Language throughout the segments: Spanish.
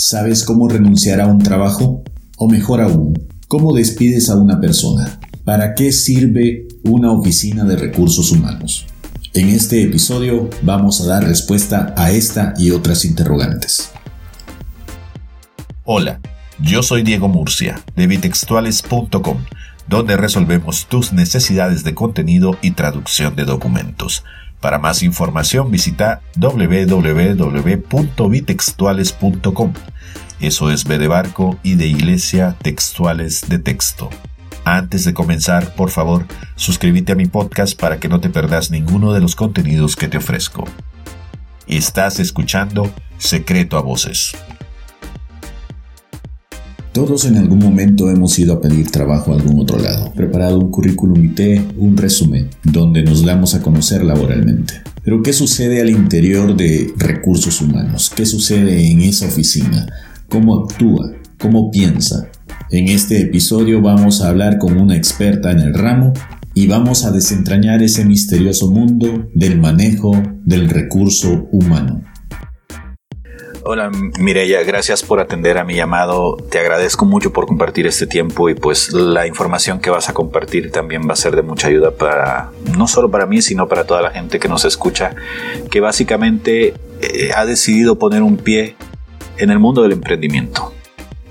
¿Sabes cómo renunciar a un trabajo? O mejor aún, ¿cómo despides a una persona? ¿Para qué sirve una oficina de recursos humanos? En este episodio vamos a dar respuesta a esta y otras interrogantes. Hola, yo soy Diego Murcia de bitextuales.com, donde resolvemos tus necesidades de contenido y traducción de documentos. Para más información visita www.bitextuales.com. Eso es B de barco y de iglesia textuales de texto. Antes de comenzar, por favor, suscríbete a mi podcast para que no te perdas ninguno de los contenidos que te ofrezco. Estás escuchando Secreto a Voces. Todos en algún momento hemos ido a pedir trabajo a algún otro lado, preparado un currículum vitae, un resumen, donde nos damos a conocer laboralmente. Pero ¿qué sucede al interior de recursos humanos? ¿Qué sucede en esa oficina? ¿Cómo actúa? ¿Cómo piensa? En este episodio vamos a hablar con una experta en el ramo y vamos a desentrañar ese misterioso mundo del manejo del recurso humano. Hola Mireya, gracias por atender a mi llamado. Te agradezco mucho por compartir este tiempo y pues la información que vas a compartir también va a ser de mucha ayuda para, no solo para mí, sino para toda la gente que nos escucha, que básicamente eh, ha decidido poner un pie en el mundo del emprendimiento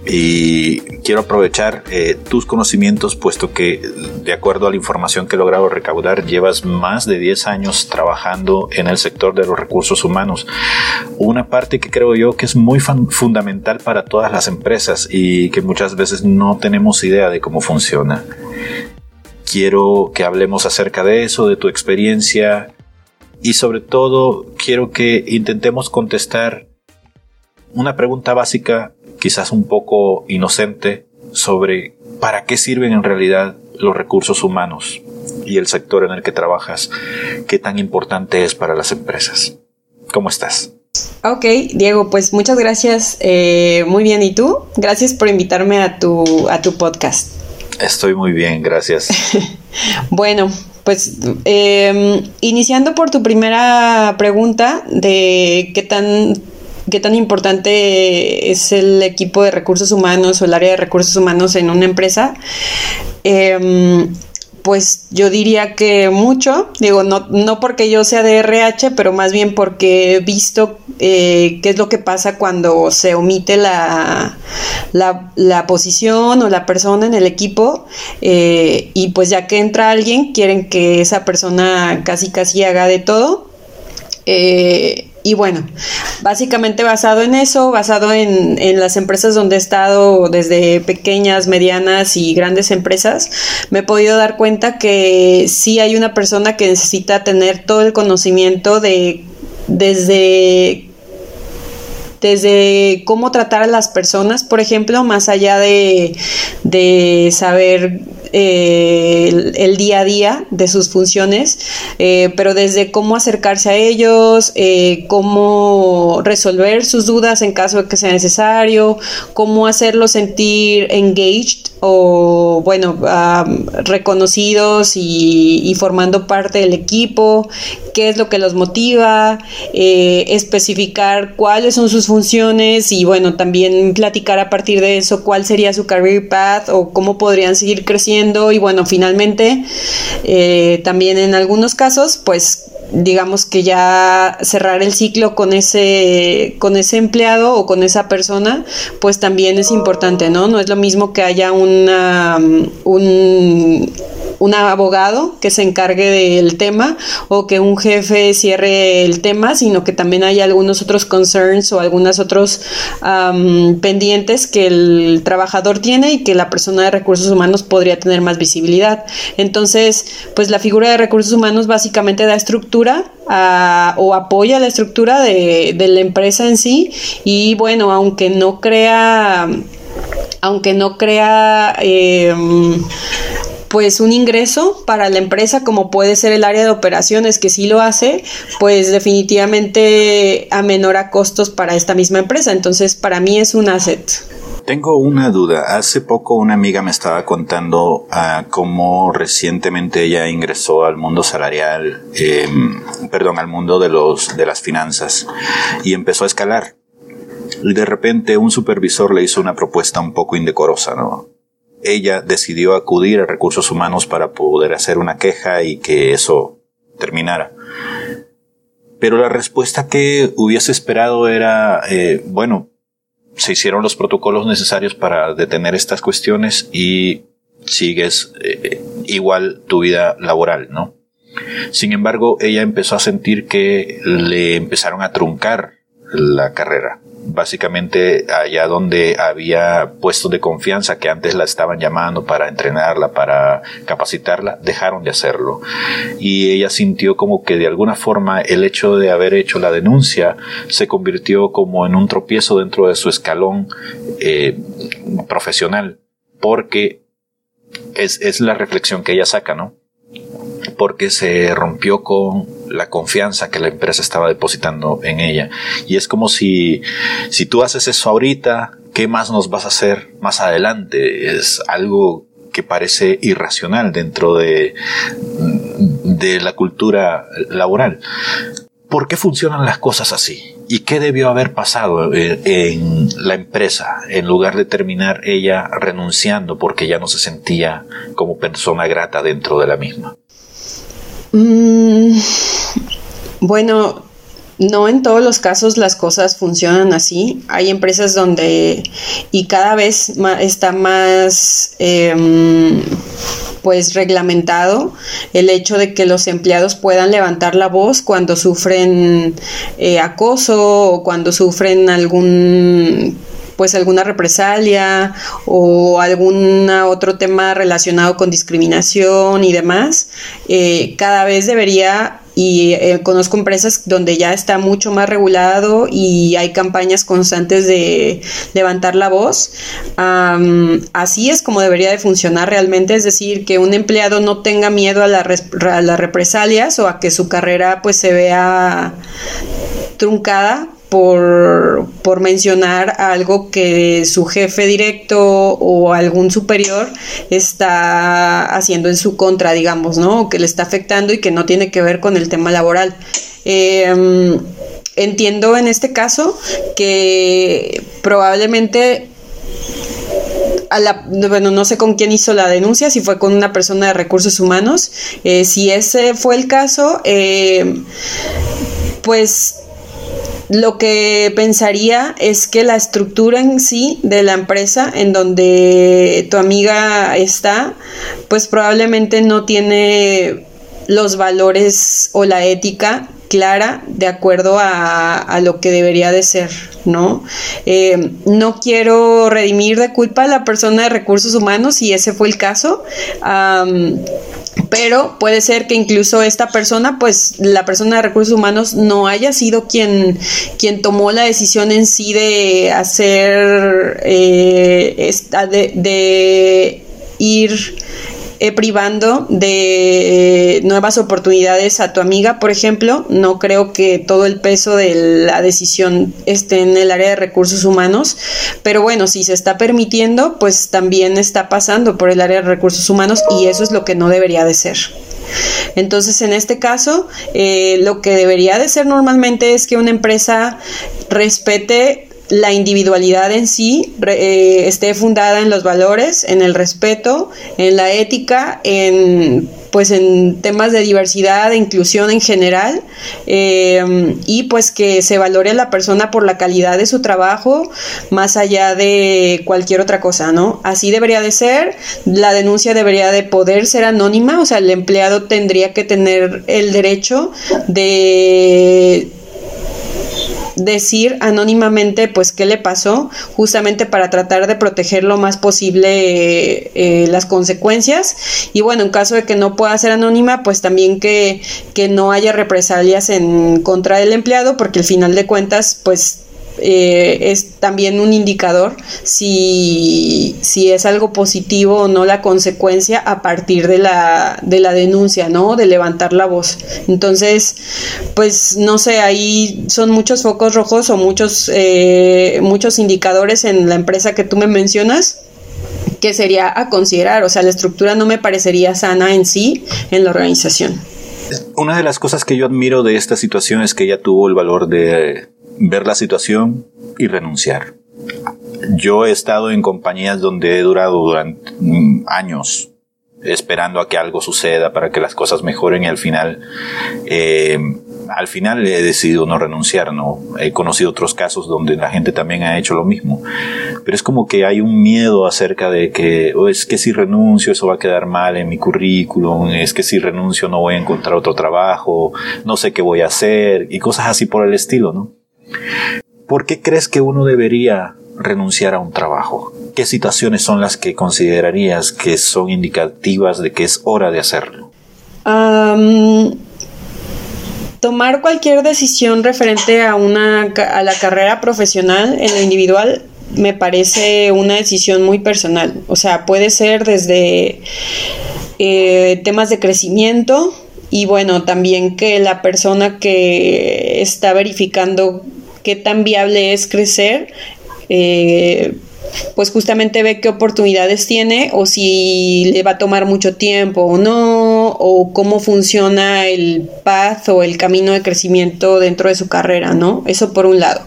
y quiero aprovechar eh, tus conocimientos puesto que de acuerdo a la información que he logrado recaudar llevas más de 10 años trabajando en el sector de los recursos humanos. Una parte que creo yo que es muy fundamental para todas las empresas y que muchas veces no tenemos idea de cómo funciona. Quiero que hablemos acerca de eso de tu experiencia y sobre todo quiero que intentemos contestar una pregunta básica quizás un poco inocente sobre para qué sirven en realidad los recursos humanos y el sector en el que trabajas, qué tan importante es para las empresas. ¿Cómo estás? Ok, Diego, pues muchas gracias. Eh, muy bien, ¿y tú? Gracias por invitarme a tu, a tu podcast. Estoy muy bien, gracias. bueno, pues em, iniciando por tu primera pregunta de qué tan qué tan importante es el equipo de recursos humanos o el área de recursos humanos en una empresa. Em, pues yo diría que mucho, digo, no, no porque yo sea de RH, pero más bien porque he visto eh, qué es lo que pasa cuando se omite la, la, posición o la persona en el equipo eh, y pues ya que entra alguien, quieren que esa persona casi casi haga de todo. Eh, y bueno, básicamente basado en eso, basado en, las empresas donde he estado, desde pequeñas, medianas y grandes empresas, me he podido dar cuenta que sí hay una persona que necesita tener todo el conocimiento de desde desde cómo tratar a las personas, por ejemplo, más allá de, de saber eh, el, día a día de sus funciones, eh, pero desde cómo acercarse a ellos, eh, cómo resolver sus dudas en caso de que sea necesario, cómo hacerlos sentir engaged o, bueno, reconocidos y, formando parte del equipo, qué es lo que los motiva, especificar cuáles son sus funciones y, bueno, también platicar a partir de eso cuál sería su career path o cómo podrían seguir creciendo y bueno, finalmente eh, también en algunos casos pues digamos que ya cerrar el ciclo con ese con ese empleado o con esa persona pues también es importante no no es lo mismo que haya una un un abogado que se encargue del tema o que un jefe cierre el tema, sino que también hay algunos otros concerns o algunos otros pendientes que el trabajador tiene y que la persona de recursos humanos podría tener más visibilidad. Entonces, pues la figura de recursos humanos básicamente da estructura o apoya la estructura de, la empresa en sí y bueno, aunque no crea aunque no crea eh, pues un ingreso para la empresa como puede ser el área de operaciones que sí lo hace, pues definitivamente amenora costos para esta misma empresa. Entonces para mí es un asset. Tengo una duda. Hace poco una amiga me estaba contando ah, cómo recientemente ella ingresó al mundo salarial, em, perdón, al mundo de los de las finanzas y empezó a escalar y de repente un supervisor le hizo una propuesta un poco indecorosa, ¿no? Ella decidió acudir a recursos humanos para poder hacer una queja y que eso terminara. Pero la respuesta que hubiese esperado era, eh, bueno, se hicieron los protocolos necesarios para detener estas cuestiones y sigues eh, igual tu vida laboral, ¿no? Sin embargo, ella empezó a sentir que le empezaron a truncar la carrera. Básicamente allá donde había puestos de confianza que antes la estaban llamando para entrenarla, para capacitarla, dejaron de hacerlo. Y ella sintió como que de alguna forma el hecho de haber hecho la denuncia se convirtió como en un tropiezo dentro de su escalón eh, profesional, porque es, es la reflexión que ella saca, ¿no? Porque se rompió con la confianza que la empresa estaba depositando en ella. Y es como si, si tú haces eso ahorita, ¿qué más nos vas a hacer más adelante? Es algo que parece irracional dentro de, de la cultura laboral. ¿Por qué funcionan las cosas así? ¿Y qué debió haber pasado en, la empresa en lugar de terminar ella renunciando porque ya no se sentía como persona grata dentro de la misma? Mm, bueno, no en todos los casos las cosas funcionan así. Hay empresas donde y cada vez está más em, pues reglamentado el hecho de que los empleados puedan levantar la voz cuando sufren eh, acoso o cuando sufren algún pues alguna represalia o algún otro tema relacionado con discriminación y demás, eh, cada vez debería y eh, conozco empresas donde ya está mucho más regulado y hay campañas constantes de levantar la voz. así es como debería de funcionar realmente, es decir, que un empleado no tenga miedo a, a las represalias o a que su carrera pues se vea truncada por, por, mencionar algo que su jefe directo o algún superior está haciendo en su contra, digamos, ¿no? O que le está afectando y que no tiene que ver con el tema laboral. Em, entiendo en este caso que probablemente a la, bueno, no sé con quién hizo la denuncia, si fue con una persona de recursos humanos. Eh, si ese fue el caso, eh, pues lo que pensaría es que la estructura en sí de la empresa en donde tu amiga está, pues probablemente no tiene los valores o la ética clara de acuerdo a, lo que debería de ser, ¿no? Eh, no quiero redimir de culpa a la persona de recursos humanos si ese fue el caso pero puede ser que incluso esta persona, pues la persona de recursos humanos no haya sido quien, quien tomó la decisión en sí de hacer, eh, esta, de, de ir eh, privando de nuevas oportunidades a tu amiga, por ejemplo. No creo que todo el peso de la decisión esté en el área de recursos humanos, pero bueno, si se está permitiendo, pues también está pasando por el área de recursos humanos y eso es lo que no debería de ser. Entonces, en este caso, eh, lo que debería de ser normalmente es que una empresa respete la individualidad en sí eh, esté fundada en los valores, en el respeto, en la ética, en pues en temas de diversidad, e inclusión en general, eh, y pues que se valore a la persona por la calidad de su trabajo, más allá de cualquier otra cosa, ¿no? Así debería de ser, la denuncia debería de poder ser anónima, o sea, el empleado tendría que tener el derecho de decir anónimamente pues qué le pasó, justamente para tratar de proteger lo más posible eh, las consecuencias. Y bueno, en caso de que no pueda ser anónima, pues también que, que no haya represalias en contra del empleado, porque al final de cuentas, pues eh, es también un indicador si, si, es algo positivo o no la consecuencia a partir de la, de la denuncia, ¿no? De levantar la voz. Entonces, pues no sé, ahí son muchos focos rojos o muchos, eh, muchos indicadores en la empresa que tú me mencionas que sería a considerar, o sea, la estructura no me parecería sana en sí en la organización. Una de las cosas que yo admiro de esta situación es que ella tuvo el valor de ver la situación y renunciar. Yo he estado en compañías donde he durado durante mm, años esperando a que algo suceda para que las cosas mejoren y al final eh, al final he decidido no renunciar, ¿no? He conocido otros casos donde la gente también ha hecho lo mismo. Pero es como que hay un miedo acerca de que, o es que si renuncio eso va a quedar mal en mi currículum, es que si renuncio no voy a encontrar otro trabajo, no sé qué voy a hacer y cosas así por el estilo, ¿no? ¿Por qué crees que uno debería renunciar a un trabajo? ¿Qué situaciones son las que considerarías que son indicativas de que es hora de hacerlo? tomar cualquier decisión referente a, una, a la carrera profesional en lo individual me parece una decisión muy personal. O sea, puede ser desde eh, temas de crecimiento y bueno, también que la persona que está verificando qué tan viable es crecer, eh, pues justamente ve qué oportunidades tiene o si le va a tomar mucho tiempo o no, o cómo funciona el path o el camino de crecimiento dentro de su carrera, ¿no? Eso por un lado.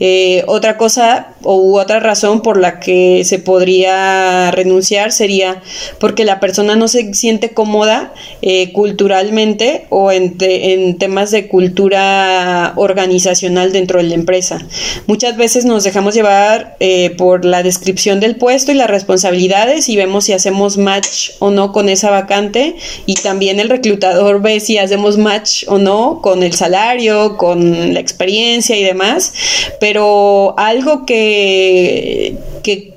Eh, otra cosa o otra razón por la que se podría renunciar sería porque la persona no se siente cómoda eh, culturalmente o en, en temas de cultura organizacional dentro de la empresa. Muchas veces nos dejamos llevar eh, por la descripción del puesto y las responsabilidades y vemos si hacemos match o no con esa vacante y también el reclutador ve si hacemos match o no con el salario, con la experiencia y demás, pero algo que, que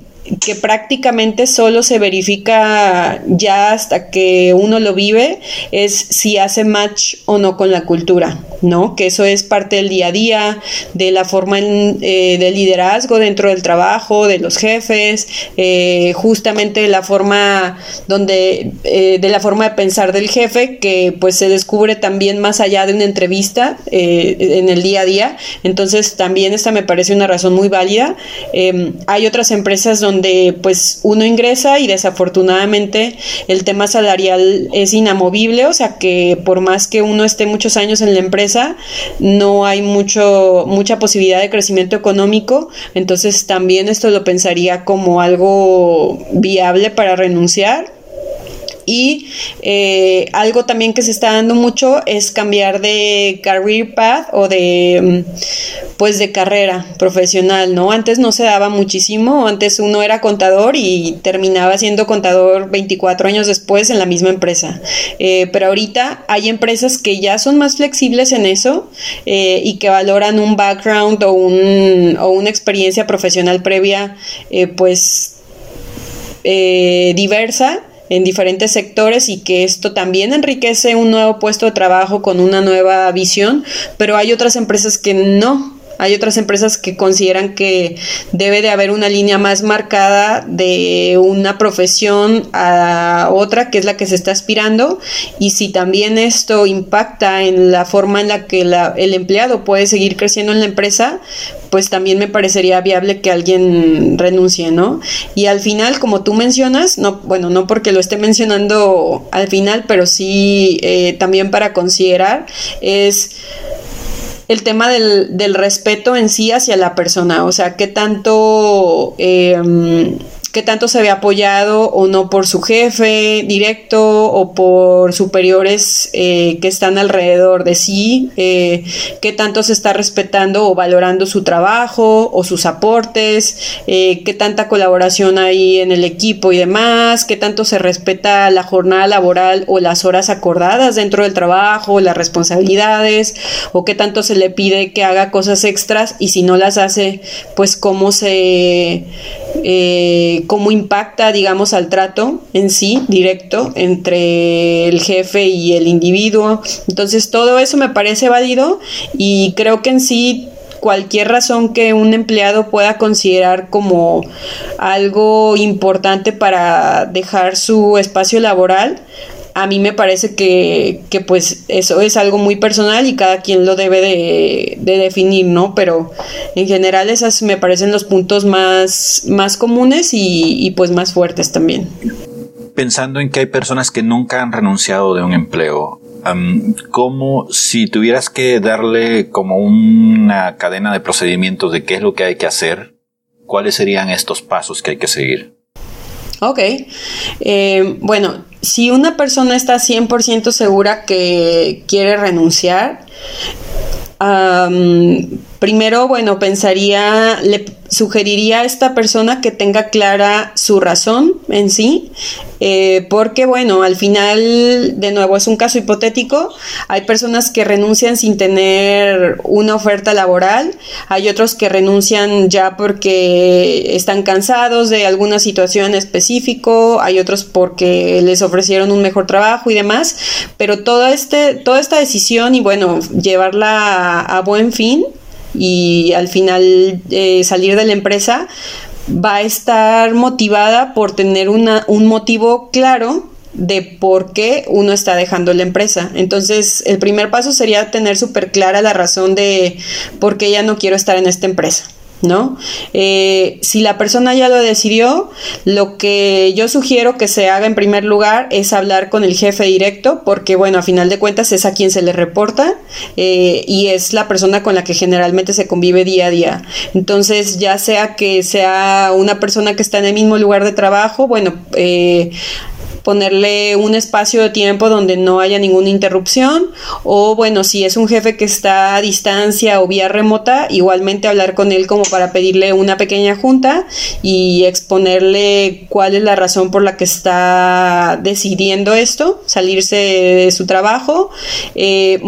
prácticamente solo se verifica ya hasta que uno lo vive es si hace match o no con la cultura, ¿no? Que eso es parte del día a día, de la forma eh, de liderazgo dentro del trabajo, de los jefes, eh, justamente la forma donde, eh, de la forma de pensar del jefe, que pues se descubre también más allá de una entrevista en el día a día. Entonces también esta me parece una razón muy válida. Em, hay otras empresas donde donde pues uno ingresa y desafortunadamente el tema salarial es inamovible, o sea que por más que uno esté muchos años en la empresa, no hay mucho, mucha posibilidad de crecimiento económico, entonces también esto lo pensaría como algo viable para renunciar y eh, algo también que se está dando mucho es cambiar de career path o de mm, pues de carrera profesional, ¿no? Antes no se daba muchísimo, antes uno era contador y terminaba siendo contador 24 años después en la misma empresa. Eh, pero ahorita hay empresas que ya son más flexibles en eso eh, y que valoran un background o, un, o una experiencia profesional previa pues diversa en diferentes sectores y que esto también enriquece un nuevo puesto de trabajo con una nueva visión, pero hay otras empresas que no, hay otras empresas que consideran que debe de haber una línea más marcada de una profesión a otra, que es la que se está aspirando, y si también esto impacta en la forma en la que el empleado puede seguir creciendo en la empresa, pues también me parecería viable que alguien renuncie, ¿no? Y al final, como tú mencionas, no, bueno, no porque lo esté mencionando al final, pero sí eh, también para considerar, es el tema del, del, respeto en sí hacia la persona, o sea, qué tanto eh, qué tanto se ve apoyado o no por su jefe directo o por superiores eh, que están alrededor de sí, eh, qué tanto se está respetando o valorando su trabajo o sus aportes, eh, qué tanta colaboración hay en el equipo y demás, qué tanto se respeta la jornada laboral o las horas acordadas dentro del trabajo, las responsabilidades, o qué tanto se le pide que haga cosas extras y si no las hace, pues cómo se cómo impacta, digamos, al trato en sí, directo, entre el jefe y el individuo. Entonces, todo eso me parece válido y creo que en sí cualquier razón que un empleado pueda considerar como algo importante para dejar su espacio laboral, a mí me parece que, que, pues eso es algo muy personal y cada quien lo debe de, definir, ¿no? Pero en general esas me parecen los puntos más, más comunes y, y pues más fuertes también. Pensando en que hay personas que nunca han renunciado de un empleo, como si tuvieras que darle como una cadena de procedimientos de qué es lo que hay que hacer, ¿cuáles serían estos pasos que hay que seguir? Ok, eh, bueno, si una persona está 100% segura que quiere renunciar, primero, bueno, pensaría, le sugeriría a esta persona que tenga clara su razón en sí, eh, porque bueno, al final, de nuevo, es un caso hipotético, hay personas que renuncian sin tener una oferta laboral, hay otros que renuncian ya porque están cansados de alguna situación específico, hay otros porque les ofrecieron un mejor trabajo y demás, pero toda, este, toda esta decisión y bueno, llevarla a buen fin y al final eh, salir de la empresa va a estar motivada por tener una, un motivo claro de por qué uno está dejando la empresa. Entonces, el primer paso sería tener súper clara la razón de por qué ya no quiero estar en esta empresa. ¿No? Eh, si la persona ya lo decidió, lo que yo sugiero que se haga en primer lugar es hablar con el jefe directo, porque bueno, a final de cuentas es a quien se le reporta eh, y es la persona con la que generalmente se convive día a día. Entonces, ya sea que sea una persona que está en el mismo lugar de trabajo, bueno, eh, ponerle un espacio de tiempo donde no haya ninguna interrupción o bueno, si es un jefe que está a distancia o vía remota, igualmente hablar con él como para pedirle una pequeña junta y exponerle cuál es la razón por la que está decidiendo esto, salirse de su trabajo. Eh,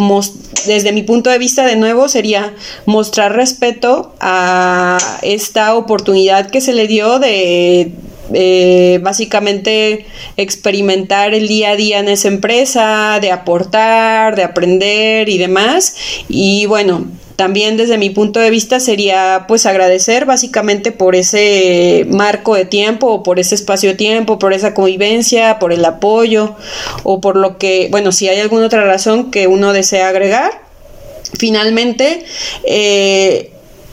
desde mi punto de vista, de nuevo, sería mostrar respeto a esta oportunidad que se le dio de eh, básicamente experimentar el día a día en esa empresa, de aportar, de aprender y demás. Y bueno, también desde mi punto de vista sería pues agradecer básicamente por ese marco de tiempo o por ese espacio de tiempo, por esa convivencia, por el apoyo o por lo que, bueno, si hay alguna otra razón que uno desea agregar. Finalmente, eh,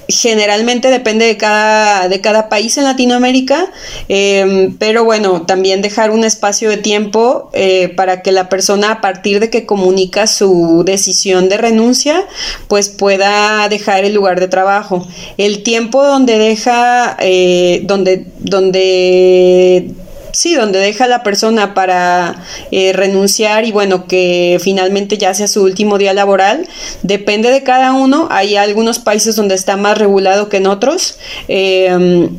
generalmente depende de cada, de cada país en Latinoamérica, em, pero bueno, también dejar un espacio de tiempo eh, para que la persona a partir de que comunica su decisión de renuncia, pues pueda dejar el lugar de trabajo. El tiempo donde deja, eh, donde, donde sí, donde deja la persona para eh, renunciar y bueno, que finalmente ya sea su último día laboral, depende de cada uno. Hay algunos países donde está más regulado que en otros. Eh,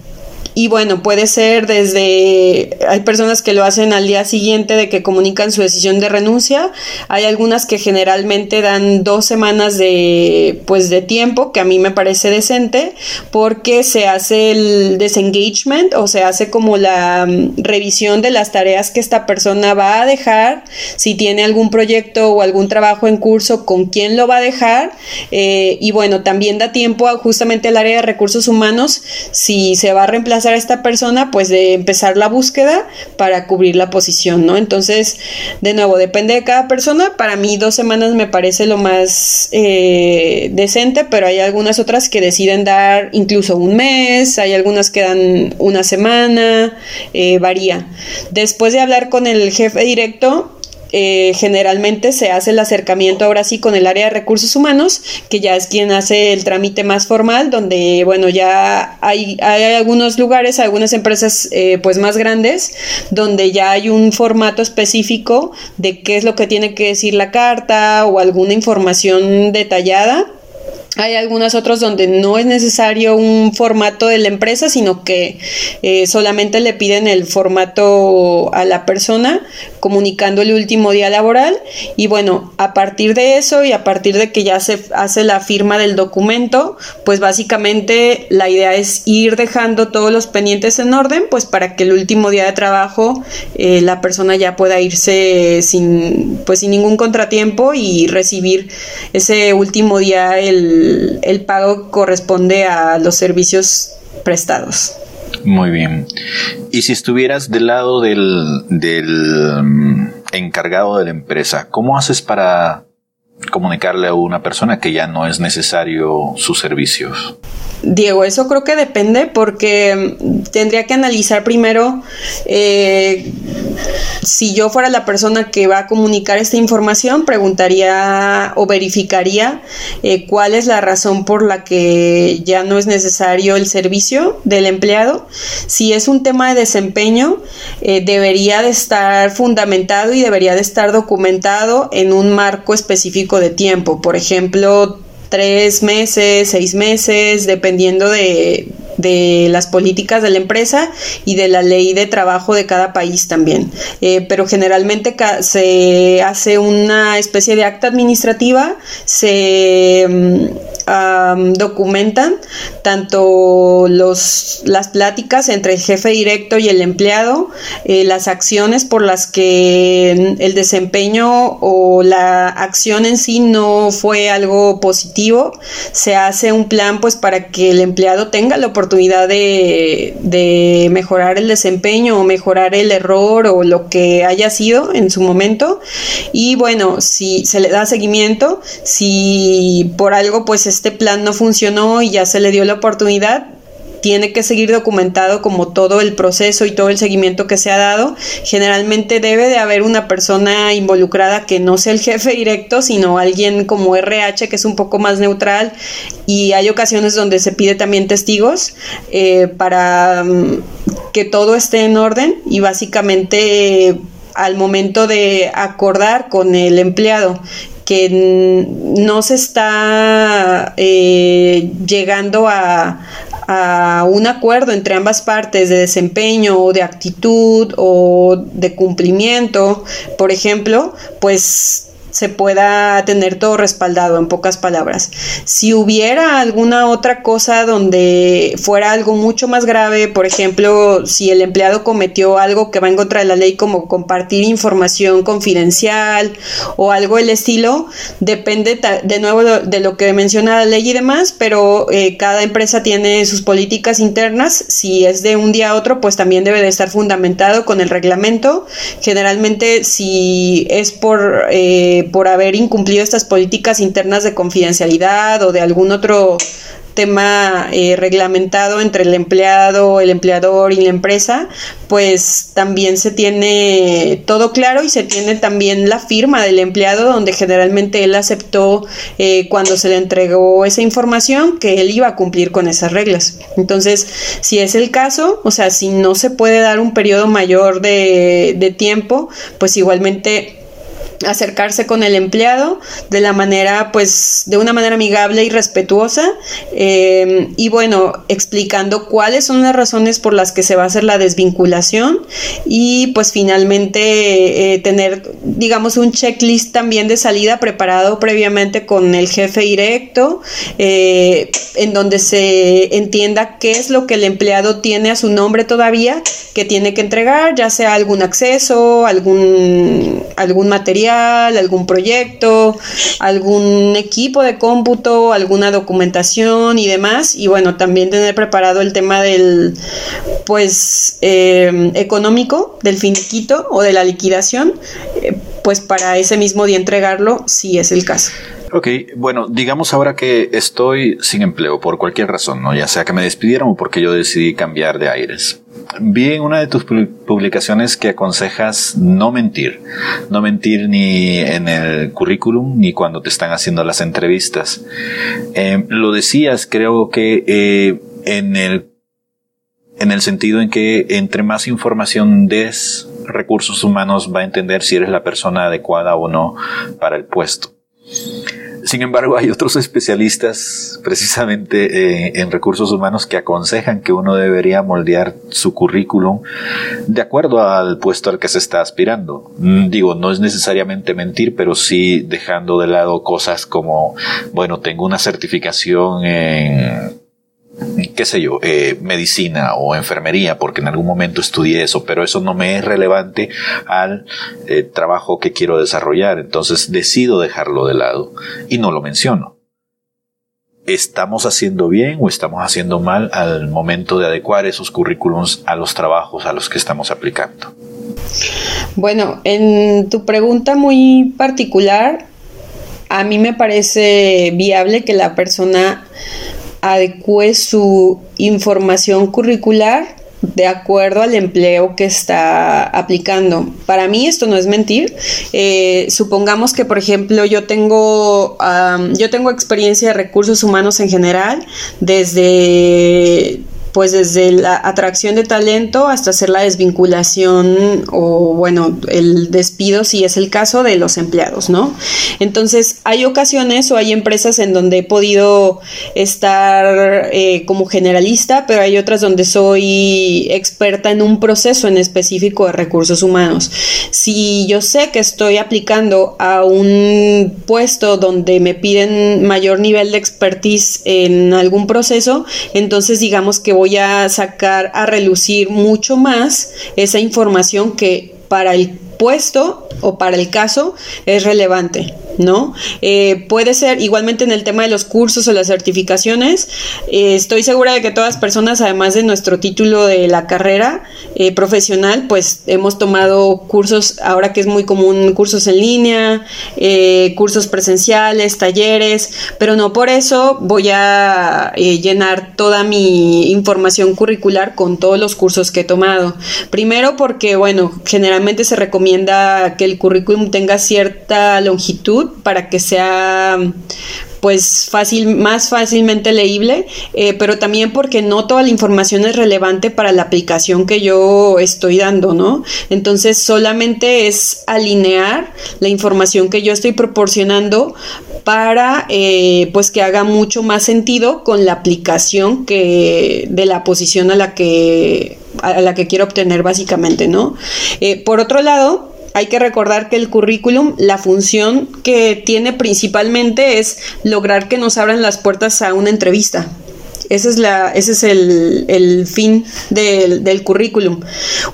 y bueno, puede ser desde, hay personas que lo hacen al día siguiente de que comunican su decisión de renuncia, hay algunas que generalmente dan dos semanas de, pues de tiempo, que a mí me parece decente, porque se hace el desengagement o se hace como la mm, revisión de las tareas que esta persona va a dejar, si tiene algún proyecto o algún trabajo en curso, con quién lo va a dejar, eh, y bueno, también da tiempo a justamente al área de recursos humanos, si se va a reemplazar a esta persona, pues de empezar la búsqueda para cubrir la posición, ¿no? Entonces, de nuevo, depende de cada persona. Para mí dos semanas me parece lo más eh, decente, pero hay algunas otras que deciden dar incluso un mes, hay algunas que dan una semana, eh, varía. Después de hablar con el jefe directo, eh, generalmente se hace el acercamiento ahora sí con el área de recursos humanos, que ya es quien hace el trámite más formal, donde, bueno, ya hay, hay algunos lugares, algunas empresas eh, pues más grandes, donde ya hay un formato específico de qué es lo que tiene que decir la carta o alguna información detallada. Hay algunos otros donde no es necesario un formato de la empresa, sino que eh, solamente le piden el formato a la persona comunicando el último día laboral. Y bueno, a partir de eso y a partir de que ya se hace la firma del documento, pues básicamente la idea es ir dejando todos los pendientes en orden, pues para que el último día de trabajo eh, la persona ya pueda irse sin, pues sin ningún contratiempo y recibir ese último día el el, pago corresponde a los servicios prestados. Muy bien. Y si estuvieras del lado del, del mm, encargado de la empresa, ¿cómo haces para comunicarle a una persona que ya no es necesario sus servicios? Diego, eso creo que depende porque tendría que analizar primero eh, si yo fuera la persona que va a comunicar esta información, preguntaría o verificaría eh, cuál es la razón por la que ya no es necesario el servicio del empleado. Si es un tema de desempeño, eh, debería de estar fundamentado y debería de estar documentado en un marco específico de tiempo. Por ejemplo, tres meses, seis meses, dependiendo de, las políticas de la empresa y de la ley de trabajo de cada país también. Eh, pero generalmente se hace una especie de acta administrativa, se mm, documentan tanto los, las pláticas entre el jefe directo y el empleado, eh, las acciones por las que el desempeño o la acción en sí no fue algo positivo se hace un plan pues para que el empleado tenga la oportunidad de, de mejorar el desempeño o mejorar el error o lo que haya sido en su momento. Y bueno, si se le da seguimiento, si por algo pues este plan no funcionó y ya se le dio la oportunidad, tiene que seguir documentado como todo el proceso y todo el seguimiento que se ha dado. Generalmente debe de haber una persona involucrada que no sea el jefe directo, sino alguien como RH que es un poco más neutral y hay ocasiones donde se pide también testigos eh, para mm, que todo esté en orden y básicamente al momento de acordar con el empleado que no se está eh, llegando a, a un acuerdo entre ambas partes de desempeño o de actitud o de cumplimiento, por ejemplo, pues se pueda tener todo respaldado, en pocas palabras. Si hubiera alguna otra cosa donde fuera algo mucho más grave, por ejemplo, si el empleado cometió algo que va en contra de la ley, como compartir información confidencial o algo del estilo, depende de nuevo de lo que menciona la ley y demás, pero eh, cada empresa tiene sus políticas internas. Si es de un día a otro, pues también debe de estar fundamentado con el reglamento. Generalmente, si es por eh, por haber incumplido estas políticas internas de confidencialidad o de algún otro tema eh, reglamentado entre el empleado, el empleador y la empresa, pues también se tiene todo claro y se tiene también la firma del empleado donde generalmente él aceptó eh, cuando se le entregó esa información que él iba a cumplir con esas reglas. Entonces, si es el caso, o sea, si no se puede dar un periodo mayor de, de tiempo, pues igualmente acercarse con el empleado de la manera, pues, de una manera amigable y respetuosa eh, y bueno, explicando cuáles son las razones por las que se va a hacer la desvinculación y pues finalmente eh, tener, digamos, un checklist también de salida preparado previamente con el jefe directo, eh, en donde se entienda qué es lo que el empleado tiene a su nombre todavía, que tiene que entregar, ya sea algún acceso, algún, algún material, algún proyecto, algún equipo de cómputo, alguna documentación y demás. Y bueno, también tener preparado el tema del, pues, eh, económico, del finiquito o de la liquidación, eh, pues para ese mismo día entregarlo, si es el caso. Ok, bueno, digamos ahora que estoy sin empleo por cualquier razón, ¿no? Ya sea que me despidieron o porque yo decidí cambiar de aires. Vi en una de tus publicaciones que aconsejas no mentir, no mentir ni en el currículum ni cuando te están haciendo las entrevistas. Em, lo decías, creo que eh, en el en el sentido en que entre más información des, recursos humanos va a entender si eres la persona adecuada o no para el puesto. Sin embargo, hay otros especialistas precisamente eh, en recursos humanos que aconsejan que uno debería moldear su currículum de acuerdo al puesto al que se está aspirando. Mm, digo, no es necesariamente mentir, pero sí dejando de lado cosas como, bueno, tengo una certificación en qué sé yo, eh, medicina o enfermería, porque en algún momento estudié eso, pero eso no me es relevante al eh, trabajo que quiero desarrollar, entonces decido dejarlo de lado y no lo menciono. ¿Estamos haciendo bien o estamos haciendo mal al momento de adecuar esos currículums a los trabajos a los que estamos aplicando? Bueno, en tu pregunta muy particular, a mí me parece viable que la persona adecue su información curricular de acuerdo al empleo que está aplicando. Para mí esto no es mentir. Eh, supongamos que, por ejemplo, yo tengo, yo tengo experiencia de recursos humanos en general, desde pues desde la atracción de talento hasta hacer la desvinculación o bueno, el despido si es el caso de los empleados, ¿no? Entonces hay ocasiones o hay empresas en donde he podido estar eh, como generalista, pero hay otras donde soy experta en un proceso en específico de recursos humanos. Si yo sé que estoy aplicando a un puesto donde me piden mayor nivel de expertise en algún proceso, entonces digamos que voy voy a sacar a relucir mucho más esa información que para el puesto o para el caso es relevante. ¿No? Eh, puede ser igualmente en el tema de los cursos o las certificaciones. Eh, estoy segura de que todas las personas, además de nuestro título de la carrera eh, profesional, pues hemos tomado cursos, ahora que es muy común, cursos en línea, cursos presenciales, talleres, pero no por eso voy a llenar toda mi información curricular con todos los cursos que he tomado. Primero porque, bueno, generalmente se recomienda que el currículum tenga cierta longitud para que sea pues fácil, más fácilmente leíble, eh, pero también porque no toda la información es relevante para la aplicación que yo estoy dando, ¿no? Entonces solamente es alinear la información que yo estoy proporcionando para eh, pues que haga mucho más sentido con la aplicación que de la posición a la que a la que quiero obtener básicamente, ¿no? Eh, por otro lado, hay que recordar que el currículum, la función que tiene principalmente es lograr que nos abran las puertas a una entrevista. Ese es, la, ese es el, fin del, currículum.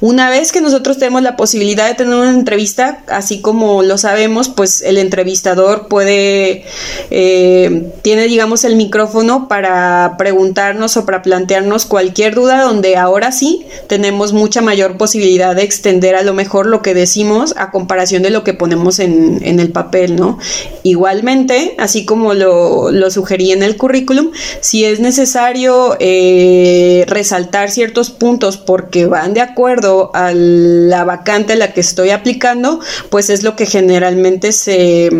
Una vez que nosotros tenemos la posibilidad de tener una entrevista, así como lo sabemos, pues el entrevistador puede, eh, tiene digamos el micrófono para preguntarnos o para plantearnos cualquier duda donde ahora sí tenemos mucha mayor posibilidad de extender a lo mejor lo que decimos a comparación de lo que ponemos en, el papel, ¿no? Igualmente, así como lo, lo sugerí en el currículum, si es necesario eh, resaltar ciertos puntos porque van de acuerdo a la vacante a la que estoy aplicando, pues es lo que generalmente se,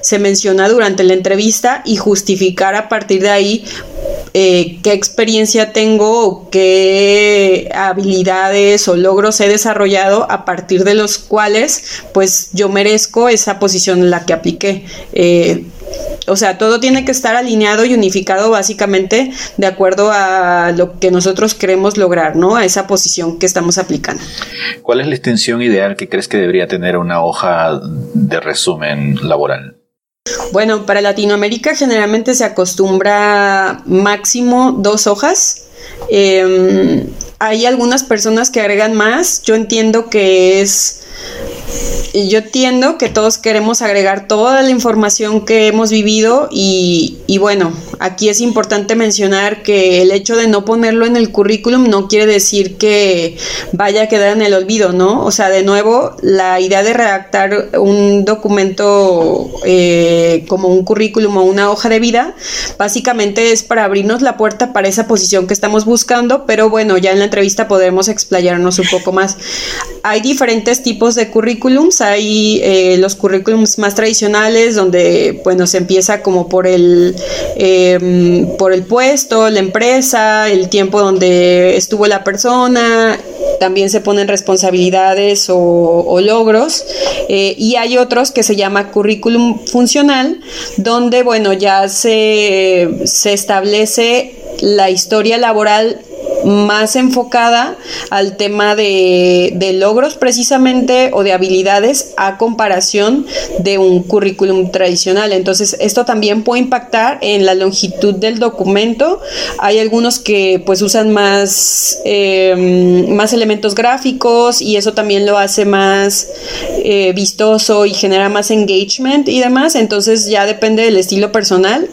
se menciona durante la entrevista y justificar a partir de ahí eh, qué experiencia tengo qué habilidades o logros he desarrollado a partir de los cuales pues yo merezco esa posición en la que apliqué. Eh, o sea, todo tiene que estar alineado y unificado básicamente de acuerdo a lo que nosotros queremos lograr, ¿no? A esa posición que estamos aplicando. ¿Cuál es la extensión ideal que crees que debería tener una hoja de resumen laboral? Bueno, para Latinoamérica generalmente se acostumbra máximo dos hojas. Em, hay algunas personas que agregan más. Yo entiendo que es yo entiendo que todos queremos agregar toda la información que hemos vivido y, y, bueno, aquí es importante mencionar que el hecho de no ponerlo en el currículum no quiere decir que vaya a quedar en el olvido, ¿no? O sea, de nuevo, la idea de redactar un documento eh, como un currículum o una hoja de vida, básicamente es para abrirnos la puerta para esa posición que estamos buscando, pero bueno, ya en la entrevista podremos explayarnos un poco más. Hay diferentes tipos de currículums hay eh, los currículums más tradicionales donde, bueno, se empieza como por el, em, por el puesto, la empresa, el tiempo donde estuvo la persona, también se ponen responsabilidades o, logros. Eh, y hay otros que se llama currículum funcional donde bueno ya se, se establece la historia laboral más enfocada al tema de, logros precisamente o de habilidades a comparación de un currículum tradicional. Entonces, esto también puede impactar en la longitud del documento. Hay algunos que pues usan más, em, más elementos gráficos y eso también lo hace más eh, vistoso y genera más engagement y demás. Entonces, ya depende del estilo personal.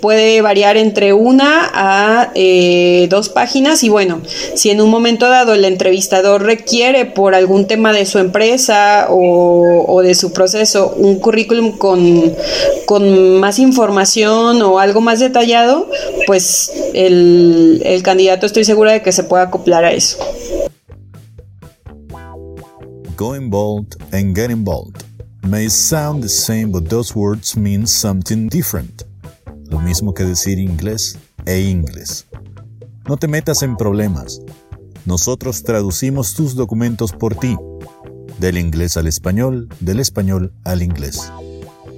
puede variar entre una a eh, dos páginas y bueno, si en un momento dado el entrevistador requiere por algún tema de su empresa o, de su proceso un currículum con, con, más información o algo más detallado, pues el, el candidato estoy segura de que se pueda acoplar a eso. Going bold and getting bold may sound the same, but those words mean something different. Lo mismo que decir inglés e inglés. No te metas en problemas. Nosotros traducimos tus documentos por ti, del inglés al español, del español al inglés.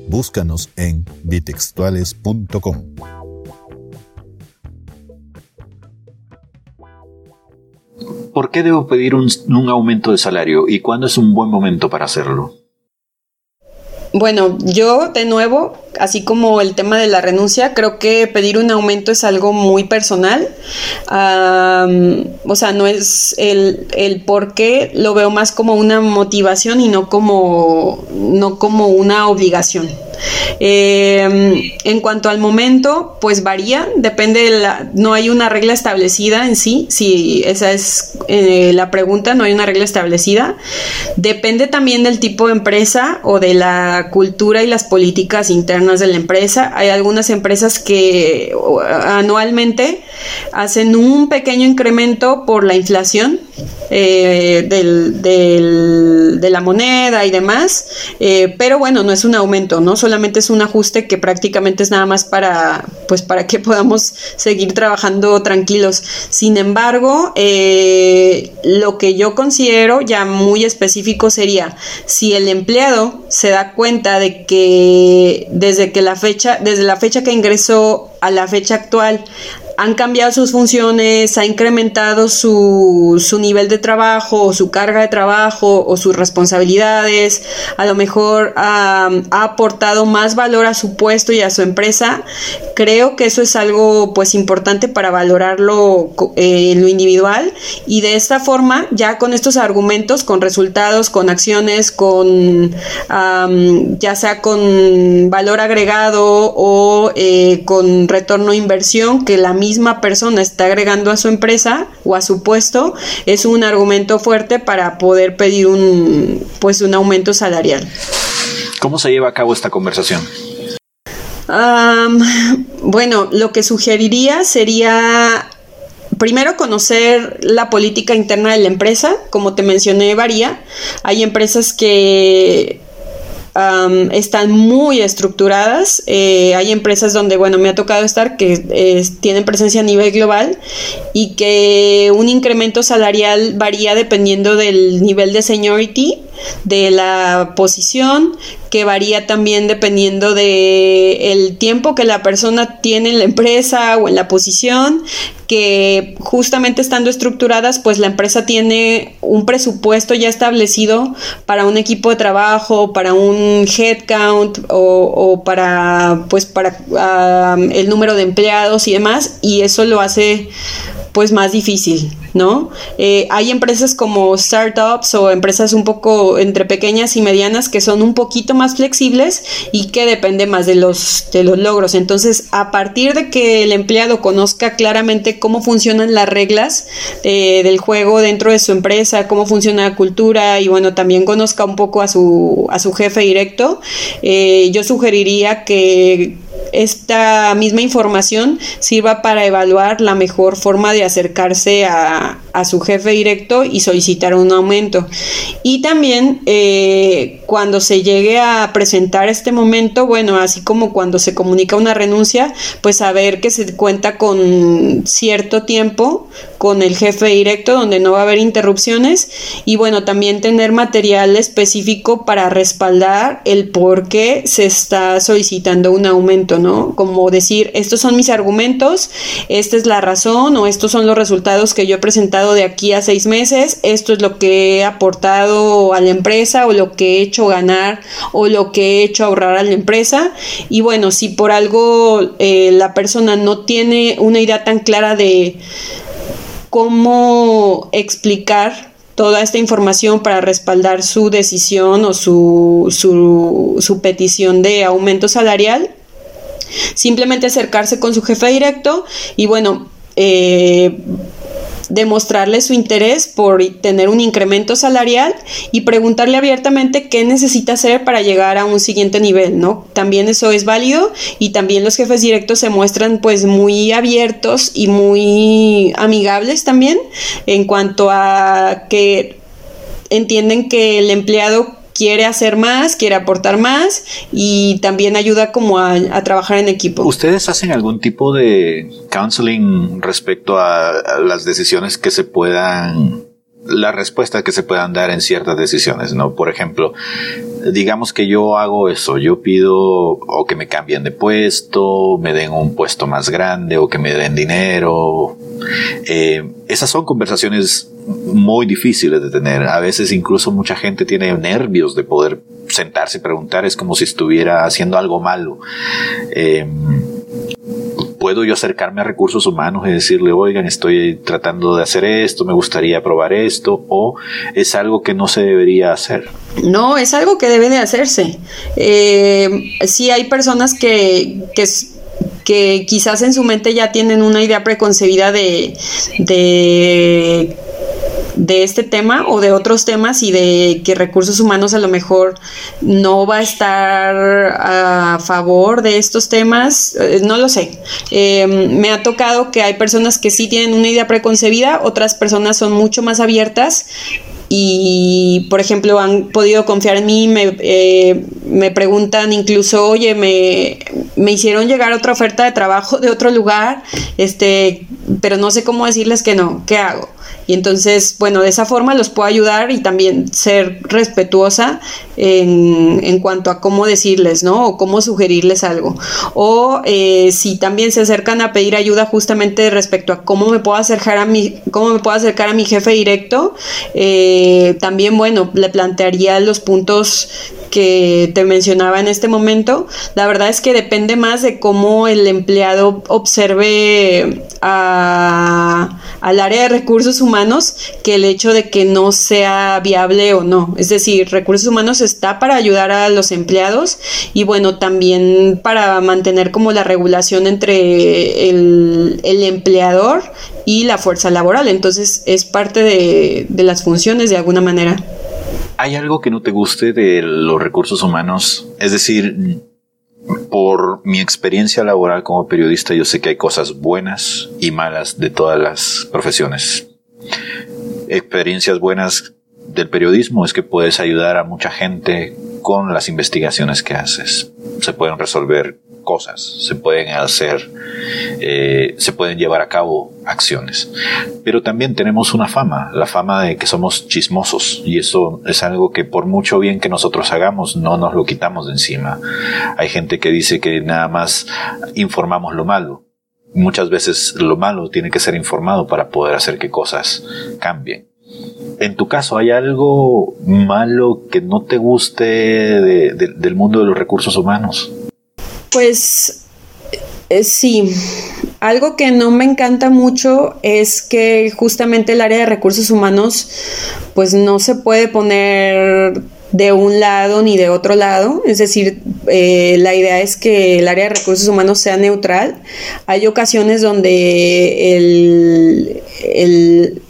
Búscanos en bitextuales.com. ¿Por qué debo pedir un, un, aumento de salario y cuándo es un buen momento para hacerlo? Bueno, yo de nuevo así como el tema de la renuncia, creo que pedir un aumento es algo muy personal. o sea, no es el, el por qué, lo veo más como una motivación y no como, no como una obligación. Em, en cuanto al momento, pues varía, depende de la, no hay una regla establecida en sí, si esa es eh, la pregunta, no hay una regla establecida. Depende también del tipo de empresa o de la cultura y las políticas internas de la empresa. Hay algunas empresas que anualmente hacen un pequeño incremento por la inflación eh, del, de la moneda y demás, eh, pero bueno, no es un aumento, ¿no? Solamente es un ajuste que prácticamente es nada más para, pues para que podamos seguir trabajando tranquilos. Sin embargo, eh, lo que yo considero ya muy específico sería si el empleado se da cuenta de que desde que la fecha, desde la fecha que ingresó a la fecha actual han cambiado sus funciones, ha incrementado su, su nivel de trabajo, o su carga de trabajo, o sus responsabilidades, a lo mejor ha aportado más valor a su puesto y a su empresa. Creo que eso es algo pues importante para valorarlo eh, en lo individual y de esta forma, ya con estos argumentos, con resultados, con acciones, con ya sea con valor agregado o eh, con retorno inversión, que la misma misma persona está agregando a su empresa o a su puesto, es un argumento fuerte para poder pedir un, pues, un aumento salarial. ¿Cómo se lleva a cabo esta conversación? bueno, lo que sugeriría sería primero conocer la política interna de la empresa, como te mencioné, varía. Hay empresas que están muy estructuradas. Eh, hay empresas donde, bueno, me ha tocado estar que tienen presencia a nivel global y que un incremento salarial varía dependiendo del nivel de seniority de la posición, que varía también dependiendo de el tiempo que la persona tiene en la empresa o en la posición, que justamente estando estructuradas, pues la empresa tiene un presupuesto ya establecido para un equipo de trabajo, para un headcount o, o para pues para el número de empleados y demás, y eso lo hace pues más difícil, ¿no? Eh, hay empresas como startups o empresas un poco entre pequeñas y medianas que son un poquito más flexibles y que depende más de los, de los logros. Entonces, a partir de que el empleado conozca claramente cómo funcionan las reglas eh, del juego dentro de su empresa, cómo funciona la cultura y bueno, también conozca un poco a su, a su jefe directo, eh, yo sugeriría que esta misma información sirva para evaluar la mejor forma de acercarse a, su jefe directo y solicitar un aumento. Y también eh, cuando se llegue a presentar este momento, bueno, así como cuando se comunica una renuncia, pues saber que se cuenta con cierto tiempo con el jefe directo donde no va a haber interrupciones y bueno, también tener material específico para respaldar el por qué se está solicitando un aumento, ¿no? Como decir, estos son mis argumentos, esta es la razón o estos son los resultados que yo he presentado de aquí a seis meses, esto es lo que he aportado a la empresa o lo que he hecho ganar o lo que he hecho ahorrar a la empresa y bueno, si por algo eh, la persona no tiene una idea tan clara de cómo explicar toda esta información para respaldar su decisión o su, su, petición de aumento salarial. Simplemente acercarse con su jefe directo y bueno, eh, demostrarle su interés por tener un incremento salarial y preguntarle abiertamente qué necesita hacer para llegar a un siguiente nivel, ¿no? También eso es válido y también los jefes directos se muestran pues muy abiertos y muy amigables también en cuanto a que entienden que el empleado quiere hacer más, quiere aportar más y también ayuda como a, trabajar en equipo. ¿Ustedes hacen algún tipo de counseling respecto a, las decisiones que se puedan la respuesta que se puedan dar en ciertas decisiones, ¿no? Por ejemplo, digamos que yo hago eso, yo pido o que me cambien de puesto, me den un puesto más grande o que me den dinero. Eh, esas son conversaciones muy difíciles de tener. A veces incluso mucha gente tiene nervios de poder sentarse y preguntar, es como si estuviera haciendo algo malo. Eh, puedo yo acercarme a recursos humanos y decirle, oigan, estoy tratando de hacer esto, me gustaría probar esto, o es algo que no se debería hacer? No, es algo que debe de hacerse. Eh, sí hay personas que, que que quizás en su mente ya tienen una idea preconcebida de, de de este tema o de otros temas y de que recursos humanos a lo mejor no va a estar a favor de estos temas, eh, no lo sé. Eh, me ha tocado que hay personas que sí tienen una idea preconcebida, otras personas son mucho más abiertas y, por ejemplo, han podido confiar en mí, me, eh, me preguntan incluso, oye, me, me, hicieron llegar otra oferta de trabajo de otro lugar, este, pero no sé cómo decirles que no, ¿qué hago? Y entonces, bueno, de esa forma los puedo ayudar y también ser respetuosa en, en cuanto a cómo decirles, ¿no? O cómo sugerirles algo. O eh, si también se acercan a pedir ayuda justamente respecto a cómo me puedo acercar a mi, cómo me puedo acercar a mi jefe directo, eh, también, bueno, le plantearía los puntos que te mencionaba en este momento. La verdad es que depende más de cómo el empleado observe a, al área de recursos humanos que el hecho de que no sea viable o no. Es decir, recursos humanos está para ayudar a los empleados y bueno, también para mantener como la regulación entre el, empleador y la fuerza laboral. Entonces es parte de, de las funciones de alguna manera. ¿Hay algo que no te guste de los recursos humanos? Es decir, por mi experiencia laboral como periodista, yo sé que hay cosas buenas y malas de todas las profesiones experiencias buenas del periodismo es que puedes ayudar a mucha gente con las investigaciones que haces. Se pueden resolver cosas, se pueden hacer, eh, se pueden llevar a cabo acciones. Pero también tenemos una fama, la fama de que somos chismosos y eso es algo que por mucho bien que nosotros hagamos no nos lo quitamos de encima. Hay gente que dice que nada más informamos lo malo muchas veces lo malo tiene que ser informado para poder hacer que cosas cambien. En tu caso, ¿hay algo malo que no te guste del mundo de los recursos humanos? Pues eh, sí, algo que no me encanta mucho es que justamente el área de recursos humanos pues no se puede poner de un lado ni de otro lado, es decir, eh, la idea es que el área de recursos humanos sea neutral. Hay ocasiones donde el, el,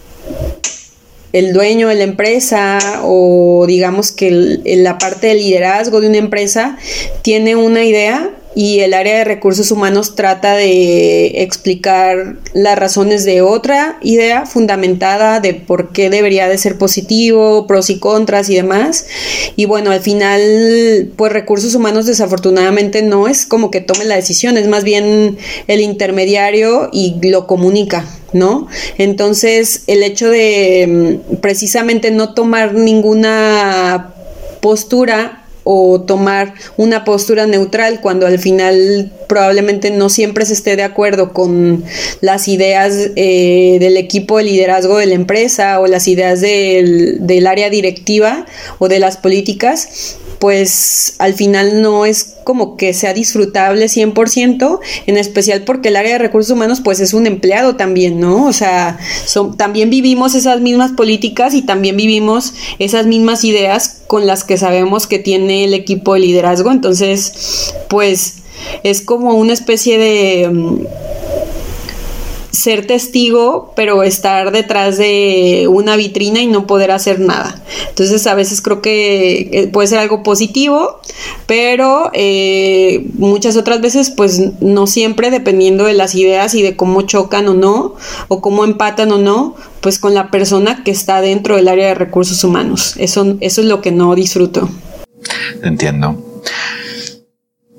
el dueño de la empresa o digamos que la parte de liderazgo de una empresa tiene una idea y el área de recursos humanos trata de explicar las razones de otra idea fundamentada de por qué debería de ser positivo, pros y contras y demás. Y bueno, al final, pues recursos humanos desafortunadamente no es como que tome la decisión, es más bien el intermediario y lo comunica. ¿no? Entonces, el hecho de mm, precisamente no tomar ninguna postura o tomar una postura neutral cuando al final probablemente no siempre se esté de acuerdo con las ideas eh, del equipo de liderazgo de la empresa o las ideas del, del área directiva o de las políticas, pues al final no es como que sea disfrutable 100%, en especial porque el área de recursos humanos pues es un empleado también, ¿no? O sea, son, también vivimos esas mismas políticas y también vivimos esas mismas ideas con las que sabemos que tiene el equipo de liderazgo, entonces pues es como una especie de... Ser testigo, pero estar detrás de una vitrina y no poder hacer nada. Entonces a veces creo que eh, puede ser algo positivo, pero eh, muchas otras veces pues no siempre dependiendo de las ideas y de cómo chocan o no, o cómo empatan o no, pues con la persona que está dentro del área de recursos humanos. Eso, eso es lo que no disfruto. Entiendo.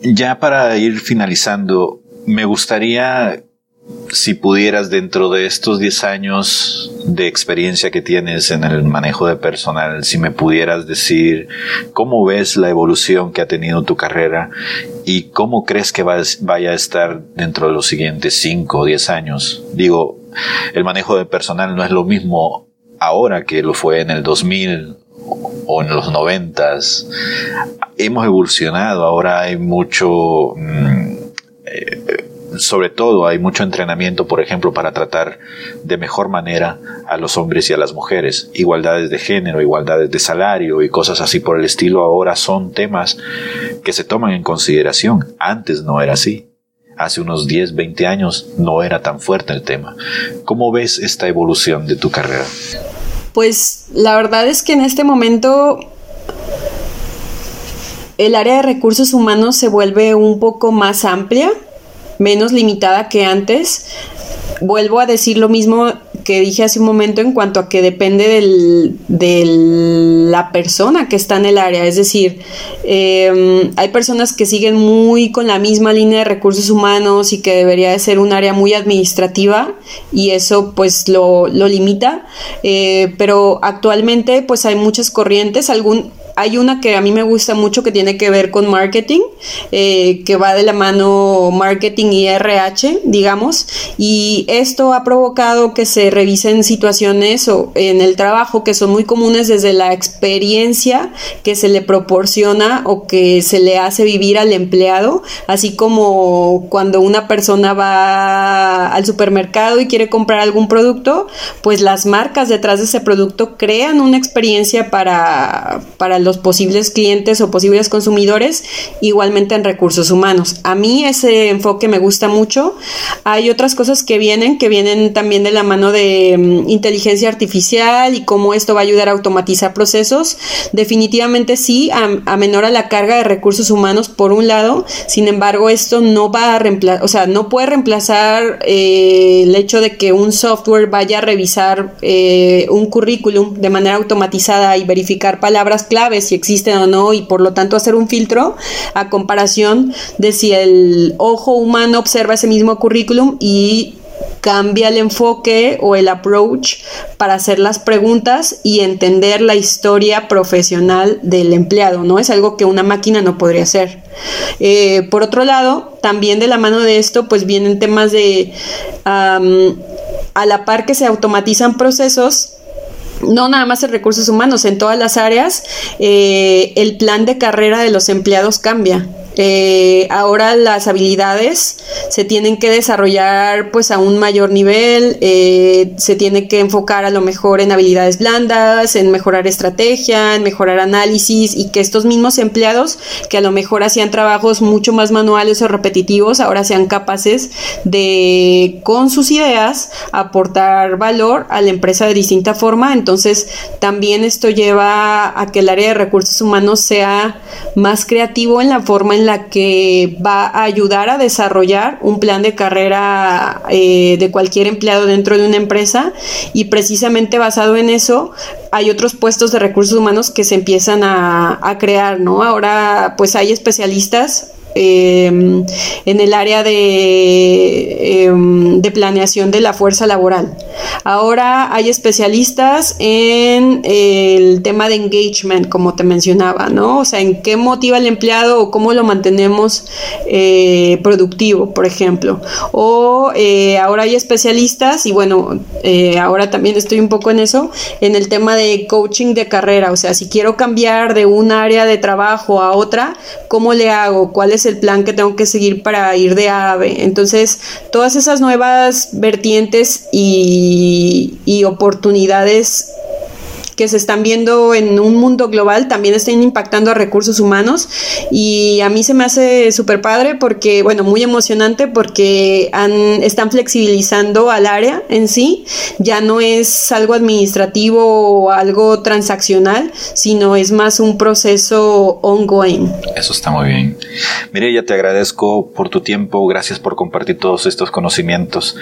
Ya para ir finalizando, me gustaría si pudieras dentro de estos 10 años de experiencia que tienes en el manejo de personal, si me pudieras decir cómo ves la evolución que ha tenido tu carrera y cómo crees que vaya a estar dentro de los siguientes 5 o 10 años. Digo, el manejo de personal no es lo mismo ahora que lo fue en el 2000 o en los 90. Hemos evolucionado, ahora hay mucho... Mm, eh, sobre todo hay mucho entrenamiento, por ejemplo, para tratar de mejor manera a los hombres y a las mujeres. Igualdades de género, igualdades de salario y cosas así por el estilo ahora son temas que se toman en consideración. Antes no era así. Hace unos 10, 20 años no era tan fuerte el tema. ¿Cómo ves esta evolución de tu carrera? Pues la verdad es que en este momento el área de recursos humanos se vuelve un poco más amplia menos limitada que antes. Vuelvo a decir lo mismo que dije hace un momento en cuanto a que depende de la persona que está en el área. Es decir, em, hay personas que siguen muy con la misma línea de recursos humanos y que debería de ser un área muy administrativa y eso pues lo, limita. Eh, pero actualmente pues hay muchas corrientes. Algún, hay una que a mí me gusta mucho que tiene que ver con marketing, eh, que va de la mano marketing y RH, digamos, y esto ha provocado que se revisen situaciones o en el trabajo que son muy comunes desde la experiencia que se le proporciona o que se le hace vivir al empleado, así como cuando una persona va al supermercado y quiere comprar algún producto, pues las marcas detrás de ese producto crean una experiencia para, para los posibles clientes o posibles consumidores, igualmente en recursos humanos. A mí ese enfoque me gusta mucho. Hay otras cosas que vienen, que vienen también de la mano de mm, inteligencia artificial y cómo esto va a ayudar a automatizar procesos. Definitivamente sí, a, menor a la carga de recursos humanos por un lado, sin embargo esto no va a reemplazar, o sea, no puede reemplazar eh, el hecho de que un software vaya a revisar eh, un currículum de manera automatizada y verificar palabras clave si existen o no y por lo tanto hacer un filtro a comparación de si el ojo humano observa ese mismo currículum y cambia el enfoque o el approach para hacer las preguntas y entender la historia profesional del empleado, ¿no? Es algo que una máquina no podría hacer. Eh, por otro lado, también de la mano de esto, pues vienen temas de, a la par que se automatizan procesos, no nada más en recursos humanos, en todas las áreas, eh, el plan de carrera de los empleados cambia. Eh, ahora las habilidades se tienen que desarrollar pues a un mayor nivel, eh, se tiene que enfocar a lo mejor en habilidades blandas, en mejorar estrategia, en mejorar análisis y que estos mismos empleados que a lo mejor hacían trabajos mucho más manuales o repetitivos ahora sean capaces de con sus ideas aportar valor a la empresa de distinta forma. Entonces también esto lleva a que el área de recursos humanos sea más creativo en la forma en la que va a ayudar a desarrollar un plan de carrera eh, de cualquier empleado dentro de una empresa y precisamente basado en eso hay otros puestos de recursos humanos que se empiezan a, a crear, ¿no? Ahora pues hay especialistas Em, en el área de, em, de, planeación de la fuerza laboral. Ahora hay especialistas en el tema de engagement, como te mencionaba, ¿no? O sea, en qué motiva al empleado o cómo lo mantenemos eh, productivo, por ejemplo. O eh, ahora hay especialistas, y bueno, eh, ahora también estoy un poco en eso, en el tema de coaching de carrera. O sea, si quiero cambiar de un área de trabajo a otra, ¿cómo le hago? ¿Cuál es el plan que tengo que seguir para ir de AVE. Entonces, todas esas nuevas vertientes y oportunidades que se están viendo en un mundo global también estén impactando a recursos humanos y a mí se me hace súper padre porque, bueno, muy emocionante porque han, están flexibilizando al área en sí, ya no es algo administrativo o algo transaccional, sino es más un proceso ongoing. Eso está muy bien. ya te agradezco por tu tiempo, gracias por compartir todos estos conocimientos.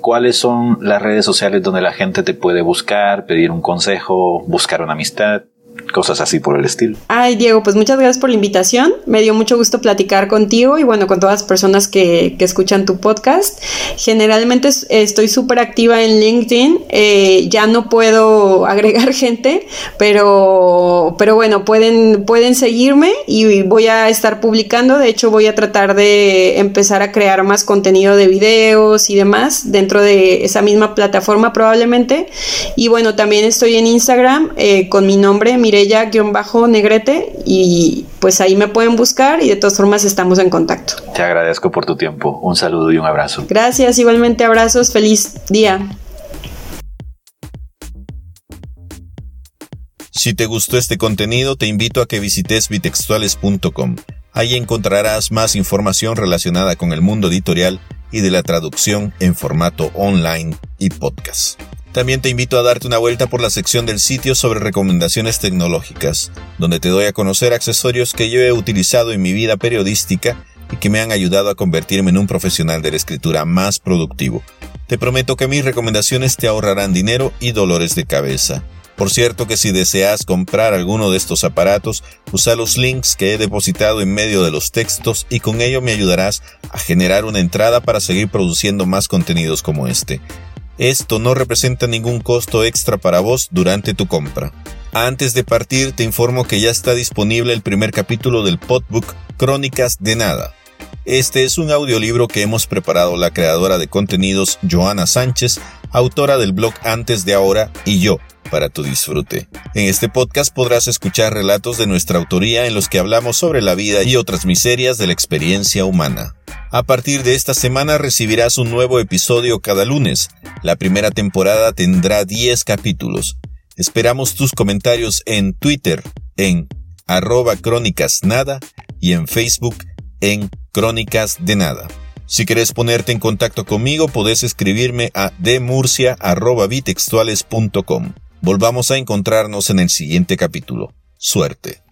¿Cuáles son las redes sociales donde la gente te puede buscar, pedir un consejo, buscar una amistad? Cosas así por el estilo. Ay, Diego, pues muchas gracias por la invitación. Me dio mucho gusto platicar contigo y bueno, con todas las personas que, que escuchan tu podcast. Generalmente estoy súper activa en LinkedIn. Eh, ya no puedo agregar gente, pero, pero bueno, pueden, pueden seguirme y voy a estar publicando. De hecho, voy a tratar de empezar a crear más contenido de videos y demás dentro de esa misma plataforma probablemente. Y bueno, también estoy en Instagram eh, con mi nombre, Mirella-Negrete y pues ahí me pueden buscar y de todas formas estamos en contacto. Te agradezco por tu tiempo. Un saludo y un abrazo. Gracias, igualmente abrazos. Feliz día. Si te gustó este contenido, te invito a que visites bitextuales.com. Ahí encontrarás más información relacionada con el mundo editorial y de la traducción en formato online y podcast. También te invito a darte una vuelta por la sección del sitio sobre recomendaciones tecnológicas, donde te doy a conocer accesorios que yo he utilizado en mi vida periodística y que me han ayudado a convertirme en un profesional de la escritura más productivo. Te prometo que mis recomendaciones te ahorrarán dinero y dolores de cabeza. Por cierto que si deseas comprar alguno de estos aparatos, usa los links que he depositado en medio de los textos y con ello me ayudarás a generar una entrada para seguir produciendo más contenidos como este. Esto no representa ningún costo extra para vos durante tu compra. Antes de partir te informo que ya está disponible el primer capítulo del podbook Crónicas de Nada. Este es un audiolibro que hemos preparado la creadora de contenidos Joana Sánchez, autora del blog Antes de Ahora y yo, para tu disfrute. En este podcast podrás escuchar relatos de nuestra autoría en los que hablamos sobre la vida y otras miserias de la experiencia humana. A partir de esta semana recibirás un nuevo episodio cada lunes. La primera temporada tendrá 10 capítulos. Esperamos tus comentarios en Twitter en arroba crónicas nada y en Facebook en crónicas de nada. Si quieres ponerte en contacto conmigo, podés escribirme a demurcia.bitextuales.com. Volvamos a encontrarnos en el siguiente capítulo. Suerte.